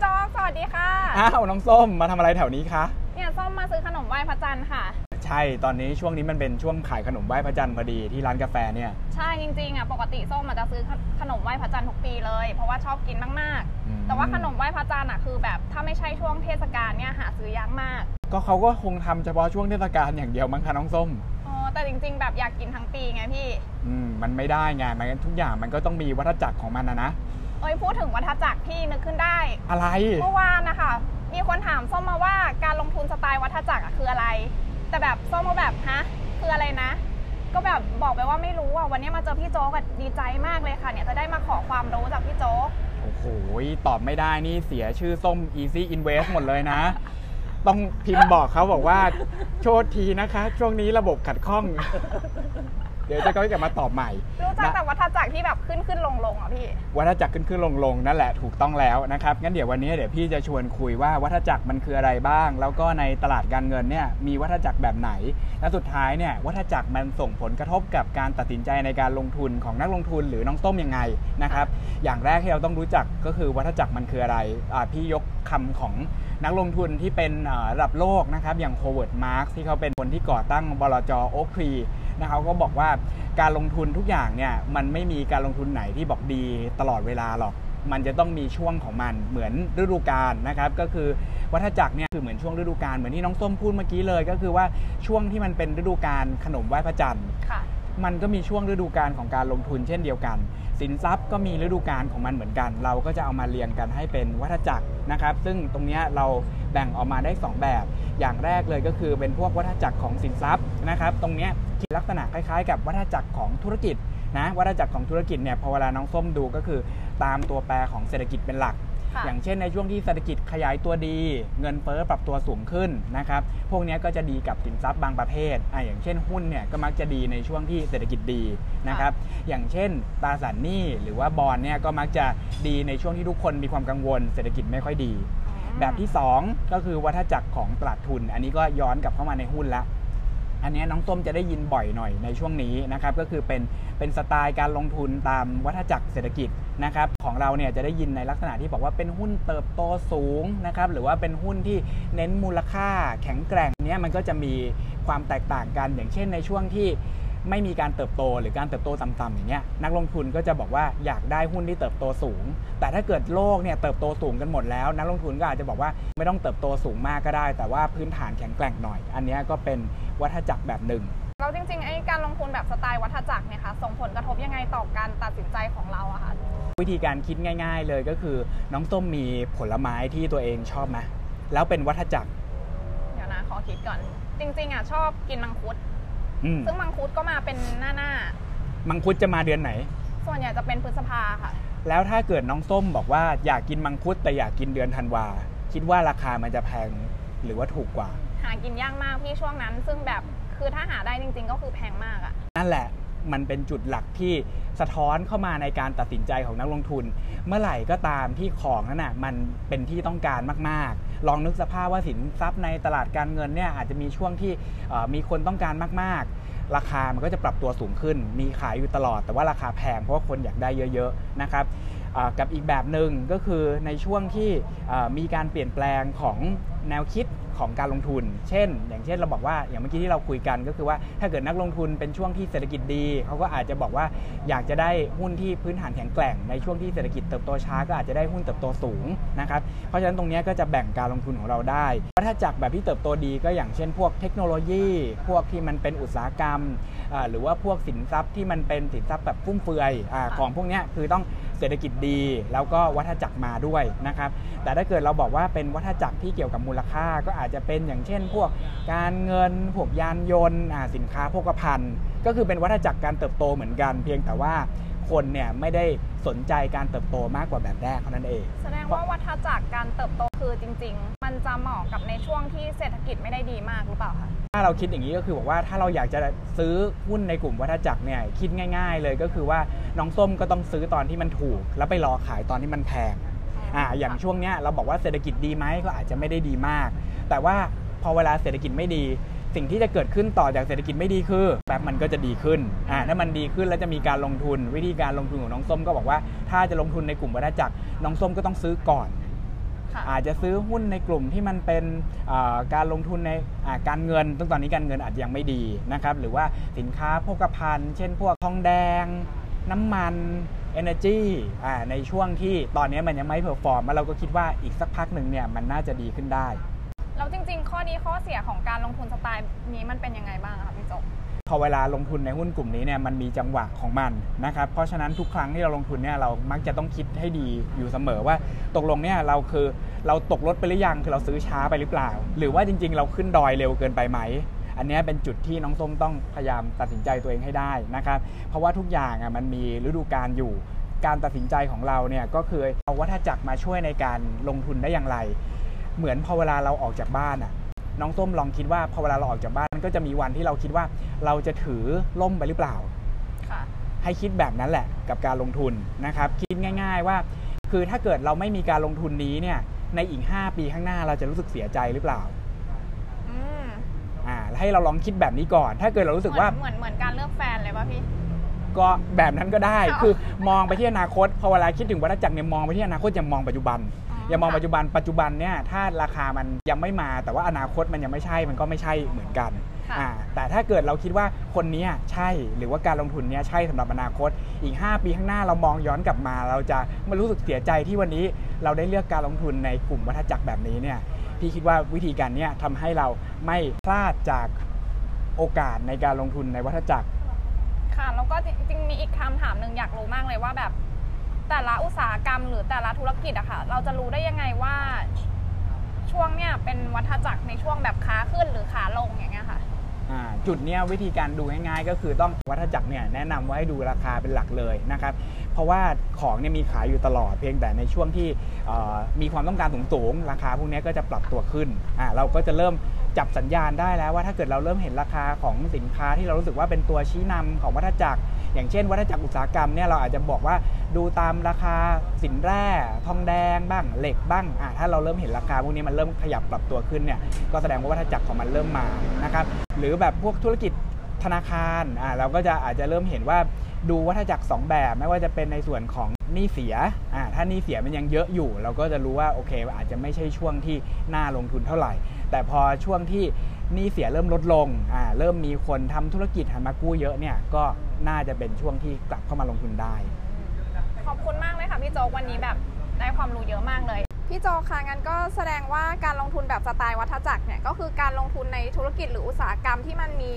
โจ๊กสวัสดีค่ะ อ้าวน้องส้มมาทำอะไรแถวนี้คะ เนี่ยส้มมาซื้อขนมไหว้พระจันทร์ค่ะ ใช่ ตอนนี้ช่วงนี้มันเป็นช่วงขายขนมไหว้พระจันทร์พอดีที่ร้านกาแฟเนี่ย ใช่จริงๆอะปกติส้มอาจจะซื้อขนมไหว้พระจันทร์ทุกปีเลย เพราะว่าชอบกินมากอืมๆแต่ว่าขนมไหว้พระจันทร์อะคือแบบถ้าไม่ใช่ช่วงเทศกาลเนี่ยหาซื้อยากมาก ก็เขาก็คงทำเฉพาะช่วงเทศกาลอย่างเดียวมั้งคะน้องส้มอ๋อแต่จริงๆ แบบอยากกินทั้งปีไงพี่ อืม มันไม่ได้ไง มันทุกอย่างมันก็ต้องมีวัฏจักรของมันนะนะ เอ้ยพูดถึงวัฏจักรพี่นึกขึ้นได้อะไร เมื่อวานนะคะมีคนถามส้มมาว่าการลงทุนสไตล์วัฏจักรอะคืออะไร แต่แบบส้มก็แบบฮะคืออะไรนะ ก็แบบบอกไปว่าไม่รู้อะวันนี้มาเจอพี่โจ๊กอะดีใจมากเลยค่ะเนี่ยจะได้มาขอความรู้จากพี่โจ๊กโอ้โหตอบไม่ได้นี่เสียชื่อส้ม Easy Invest หมดเลยนะ ต้องพิมพ์บอกเขาบอกว่า โชษทีนะคะ ช่วงนี้ระบบขัดข้อง เดี๋ยวจะก็จะมาตอบใหม่ รู้จักนะแต่วัฏจักรที่แบบขึ้นขึ้นลงลงอะพี่ วัฏจักรขึ้นขึ้นลงลงนั่นแหละถูกต้องแล้วนะครับ งั้นเดี๋ยววันนี้เดี๋ยวพี่จะชวนคุยว่าวัฏจักรมันคืออะไรบ้าง แล้วก็ในตลาดการเงินเนี่ยมีวัฏจักรแบบไหน และสุดท้ายเนี่ยวัฏจักรมันส่งผลกระทบกับการตัดสินใจในการลงทุนของนักลงทุนหรือน้องส้มยังไงนะครับ อย่างแรกที่เราต้องรู้จักก็คือวัฏจักรมันคืออะไรอ่าพี่ยกคำของนักลงทุนที่เป็นอ่าระดับโลกนะครับอย่าง Howard Marks ที่เขาเป็นคนที่ก่อตั้งบลจ. Oaktree นะครับก็บอกว่าการลงทุนทุกอย่างเนี่ยมันไม่มีการลงทุนไหนที่บอกดีตลอดเวลาหรอก มันจะต้องมีช่วงของมันเหมือนฤดูกาลนะครับก็คือวัฏจักรเนี่ยคือเหมือนช่วงฤดูกาลเหมือนที่น้องส้มพูดเมื่อกี้เลย ก็คือว่าช่วงที่มันเป็นฤดูกาลขนมไหว้พระจันทร์ มันก็มีช่วงฤดูกาลของการลงทุนเช่นเดียวกัน สินทรัพย์ก็มีฤดูกาลของมันเหมือนกัน เราก็จะเอามาเรียงกันให้เป็นวัฏจักรนะครับ ซึ่งตรงนี้เราแบ่งออกมาได้ 2 แบบ อย่างแรกเลยก็คือเป็นพวกวัฏจักรของสินทรัพย์นะครับ ตรงนี้ที่ลักษณะคล้ายๆ กับวัฏจักรของธุรกิจนะวัฏจักรของธุรกิจเนี่ยพอเวลาน้องส้มดูก็คือ ตามตัวแปรของเศรษฐกิจเป็นหลัก ค่ะอย่างเช่นในช่วงที่เศรษฐกิจขยายตัวดี เงินเฟ้อปรับตัวสูงขึ้นนะครับพวกนี้ก็จะดีกับสินทรัพย์บางประเภทอะอย่างเช่นหุ้นเนี่ยก็มักจะดีในช่วงที่เศรษฐกิจดีนะครับอย่างเช่นตราสารหนี้หรือว่าบอลเนี่ยก็มักจะดีในช่วงที่ทุกคนมีความกังวล เศรษฐกิจไม่ค่อยดี แบบที่ 2 ก็คือวัฏจักรของตลาดทุน อันนี้ก็ย้อนกลับเข้ามาในหุ้นละ อันนี้น้องส้มจะได้ยินบ่อยหน่อยในช่วงนี้นะครับก็คือเป็นเป็นสไตล์การลงทุนตามวัฏจักรเศรษฐกิจนะครับของเราเนี่ยจะได้ยินในลักษณะที่บอกว่าเป็นหุ้นเติบโตสูงนะครับหรือว่าเป็นหุ้นที่เน้นมูลค่าแข็งแกร่งเนี้ยมันก็จะมีความแตกต่างกันอย่างเช่นในช่วงที่ ไม่มีการเติบโตหรือการเติบโตต่ำๆอย่างเงี้ยนักลงทุนก็จะบอกว่าอยากได้หุ้นที่เติบโตสูง แต่ถ้าเกิดโลกเนี่ยเติบโตสูงกันหมดแล้ว นักลงทุนก็อาจจะบอกว่าไม่ต้องเติบโตสูงมากก็ได้ แต่ว่าพื้นฐานแข็งแกร่งหน่อย อันเนี้ยก็เป็นวัฏจักรแบบหนึ่งแล้วจริงๆไอ้การลงทุนแบบสไตล์วัฏจักรเนี่ยค่ะส่งผลกระทบยังไงต่อการตัดสินใจของเราอะคะวิธีการคิดง่าย ๆ เลยก็คือ น้องส้มมีผลไม้ที่ตัวเองชอบไหมแล้วเป็นวัฏจักรเดี๋ยวนะขอคิดก่อน จริง ๆอะชอบกินมังคุด อืมซึ่งมังคุดก็มาเป็นหน้าหน้ามังคุดจะมาเดือนไหน ๆส่วนใหญ่จะเป็นพฤษภาค่ะ แล้วถ้าเกิดน้องส้มบอกว่าอยากกินมังคุดแต่อยากกินเดือนธันวา คิดว่าราคามันจะแพงหรือว่าถูกกว่า หากินยากมากพี่ช่วงนั้น ซึ่งแบบคือถ้าหาได้จริง ๆ ก็คือแพงมากอะนั่นแหละมันเป็นจุดหลักที่สะท้อนเข้ามาในการตัดสินใจของนักลงทุน เมื่อไหร่ก็ตามที่ของนั้นน่ะมันเป็นที่ต้องการมากๆ ลองนึกสภาพว่าสินทรัพย์ในตลาดการเงินเนี่ยอาจจะมีช่วงที่มีคนต้องการมาก ๆ ราคามันก็จะปรับตัวสูงขึ้น มีขายอยู่ตลอด แต่ว่าราคาแพงเพราะว่าคนอยากได้เยอะ ๆ นะครับกับอีกแบบหนึ่งก็คือในช่วงที่มีการเปลี่ยนแปลงของ แนวคิดของการลงทุน เช่น อย่างเช่นเราบอกว่าอย่างเมื่อกี้ที่เราคุยกันก็คือว่าถ้าเกิดนักลงทุนเป็นช่วงที่เศรษฐกิจดีเขาก็อาจจะบอกว่าอยากจะได้หุ้นที่พื้นฐานแข็งแกร่งในช่วงที่เศรษฐกิจเติบโตช้าก็อาจจะได้หุ้นเติบโตสูงนะครับเพราะฉะนั้นตรงนี้ก็จะแบ่งการลงทุนของเราได้ถ้าจากแบบที่เติบโตดีก็อย่างเช่น พวกเทคโนโลยี พวกที่มันเป็นอุตสาหกรรม หรือว่าพวกสินทรัพย์ที่มันเป็นสินทรัพย์แบบฟุ่มเฟือยอของพวกนี้คือต้อง เศรษฐกิจดี แล้วก็วัฏจักรมาด้วยนะครับแต่ถ้าเกิดเราบอกว่าเป็นวัฏจักรที่เกี่ยวกับมูลค่าก็อาจจะเป็นอย่างเช่น พวกการเงินพวกยานยนต์สินค้าโภคภัณฑ์ ก็คือเป็นวัฏจักรการเติบโตเหมือนกัน เพียงแต่ว่า คนเนี่ยไม่ได้สนใจการเติบโตมากกว่าแบบแรกเท่านั้นเอง แสดงว่าวัฏจักรการเติบโตคือจริง ๆ มันจะเหมาะกับในช่วงที่เศรษฐกิจไม่ได้ดีมากหรือเปล่าคะ ถ้าเราคิดอย่างนี้ก็คือบอกว่าถ้าเราอยากจะซื้อหุ้นในกลุ่มวัฏจักรเนี่ยคิดง่าย ๆ เลยก็คือว่าน้องส้มก็ต้องซื้อตอนที่มันถูก แล้วไปรอขายตอนที่มันแพงอ่าอย่างช่วงเนี้ยเราบอกว่าเศรษฐกิจดีไหมก็อาจจะไม่ได้ดีมาก แต่ว่าพอเวลาเศรษฐกิจไม่ดี สิ่งที่จะเกิดขึ้นต่อจากเศรษฐกิจไม่ดีคือแบบ มันก็จะดีขึ้นอ่าถ้ามันดีขึ้นแล้วจะมีการลงทุน วิธีการลงทุนของน้องส้มก็บอกว่า ถ้าจะลงทุนในกลุ่มวัฏจักรน้องส้มก็ต้องซื้อก่อนค่ะอาจจะซื้อหุ้นในกลุ่มที่มันเป็นเอ่อการลงทุนในอ่าการเงินซึ่งตอนนี้การเงินอาจจะยังไม่ดีนะครับ หรือว่าสินค้าโภคภัณฑ์ เช่น พวกทองแดง น้ำมัน Energy อ่าในช่วงที่ตอนนี้มันยังไม่ perform แล้วเราก็คิดว่าอีกสักพักหนึ่งเนี่ยมันน่าจะดีขึ้นได้ แล้วจริง ๆ ข้อดีข้อเสียของการลงทุนสไตล์นี้มันเป็นยังไงบ้างอะคะพี่โจ๊ก พอเวลาลงทุนในหุ้นกลุ่มนี้เนี่ยมันมีจังหวะของมันนะครับเพราะฉะนั้นทุกครั้งที่เราลงทุนเนี่ยเรามักจะต้องคิดให้ดีอยู่เสมอว่าตกลงเนี่ยเราคือเราตกรถไปหรือยังคือเราซื้อช้าไปหรือเปล่า หรือว่าจริง ๆ เราขึ้นดอยเร็วเกินไปไหม อันนี้เป็นจุดที่น้องส้มต้องพยายามตัดสินใจตัวเองให้ได้นะครับเพราะว่าทุกอย่างอะมันมีฤดูกาลอยู่ การตัดสินใจของเราเนี่ยก็คือเอาวัฏจักรมาช่วยในการลงทุนได้อย่างไร เหมือนพอเวลาเราออกจากบ้านอะน้องส้มลองคิดว่าพอเวลาเราออกจากบ้าน ก็จะมีวันที่เราคิดว่าเราจะถือล่มไปหรือเปล่าค่ะให้คิดแบบนั้นแหละกับการลงทุนนะครับ คิดง่าย ๆว่า คือถ้าเกิดเราไม่มีการลงทุนนี้เนี่ยในอีก 5 ปีข้างหน้าเราจะรู้สึกเสียใจหรือเปล่าอืมอ่าให้เราลองคิดแบบนี้ก่อน ถ้าเกิดเรารู้สึกว่าเหมือนเหมือนการเลือกแฟนเลยป่ะพี่ก็แบบนั้นก็ได้ค่ะคือมองไปที่อนาคต พอเวลาคิดถึงวัฏจักรเนี่ยมองไปที่อนาคตอย่ามองปัจจุบัน อย่ามองปัจจุบัน ปัจจุบันเนี่ยถ้าราคามันยังไม่มา แต่ว่าอนาคตมันยังไม่ใช่ มันก็ไม่ใช่เหมือนกันค่ะ อ่าแต่ถ้าเกิดเราคิดว่าคนเนี้ยใช่หรือว่าการลงทุนเนี้ยใช่สำหรับอนาคต อีก 5 ปีข้างหน้าเรามองย้อนกลับมา เราจะไม่รู้สึกเสียใจที่วันนี้เราได้เลือกการลงทุนในกลุ่มวัฏจักรแบบนี้เนี่ยพี่คิดว่าวิธีการเนี้ยทำให้เราไม่พลาดจากโอกาสในการลงทุนในวัฏจักร ค่ะแล้วก็จริงๆมีอีกคำถามหนึ่งอยากรู้มากเลยว่าแบบ แต่ละอุตสาหกรรมหรือแต่ละธุรกิจอะค่ะ เราจะรู้ได้ยังไงว่าช่วงเนี้ยเป็นวัฏจักรในช่วงแบบขาขึ้นหรือขา จุดนี้วิธีการดูง่ายๆก็คือต้อง วัฏจักรเนี่ยแนะนำว่าให้ดูราคาเป็นหลักเลยนะครับเพราะว่าของเนี่ยมีขายอยู่ตลอดเพียงแต่ในช่วงที่มีความต้องการสูงๆราคาพวกนี้ก็จะปรับตัวขึ้นอ่าเราก็จะเริ่มจับสัญญาณได้แล้วว่าถ้าเกิดเราเริ่มเห็นราคาของสินค้าที่เรารู้สึกว่าเป็นตัวชี้นำของวัฏจักร อย่างเช่น วัฏจักรอุตสาหกรรมเนี่ยเราอาจจะบอกว่าดูตามราคาสินแร่ทองแดงบ้างเหล็กบ้างอ่าถ้าเราเริ่มเห็นราคาพวกนี้มันเริ่มขยับปรับตัวขึ้นเนี่ยก็แสดงว่าวัฏจักรของมันเริ่มมานะครับหรือแบบพวกธุรกิจ ธนาคารอ่าเราก็จะอาจจะเริ่มเห็นว่าดูวัฏจักรสองแบบ ไม่ว่าจะเป็นในส่วนของหนี้เสียอ่าถ้าหนี้เสียมันยังเยอะอยู่ เราก็จะรู้ว่าโอเค อาจจะไม่ใช่ช่วงที่น่าลงทุนเท่าไหร่ แต่พอช่วงที่หนี้เสียเริ่มลดลงอ่าเริ่มมีคนทำธุรกิจหันมากู้เยอะเนี่ยก็น่าจะเป็นช่วงที่กลับเข้ามาลงทุนได้ ขอบคุณมากเลยค่ะพี่โจวันนี้แบบได้ความรู้เยอะมากเลยพี่โจค่ะงั้นก็แสดงว่าการลงทุนแบบสไตล์วัฏจักรเนี่ยก็คือการลงทุนในธุรกิจหรืออุตสาหกรรมที่มันมี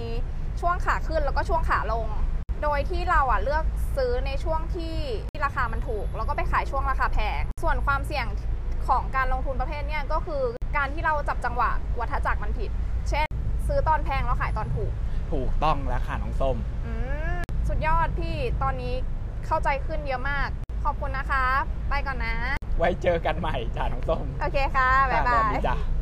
ช่วงขาขึ้นแล้วก็ช่วงขาลง โดยที่เราอะเลือกซื้อในช่วงที่ที่ราคามันถูก แล้วก็ไปขายช่วงราคาแพง ส่วนความเสี่ยงของการลงทุนประเภทเนี่ยก็คือการที่เราจับจังหวะวัฏจักรมันผิด เช่น ซื้อตอนแพงแล้วขายตอนถูก ถูกต้องแล้วค่ะน้องส้มอืมสุดยอดพี่ตอนนี้เข้าใจขึ้นเยอะมาก ขอบคุณนะคะ ไปก่อนนะ ไว้เจอกันใหม่จ้าน้องส้ม โอเคค่ะ บ๊ายค่ะสบาวัสยดีจ้ะ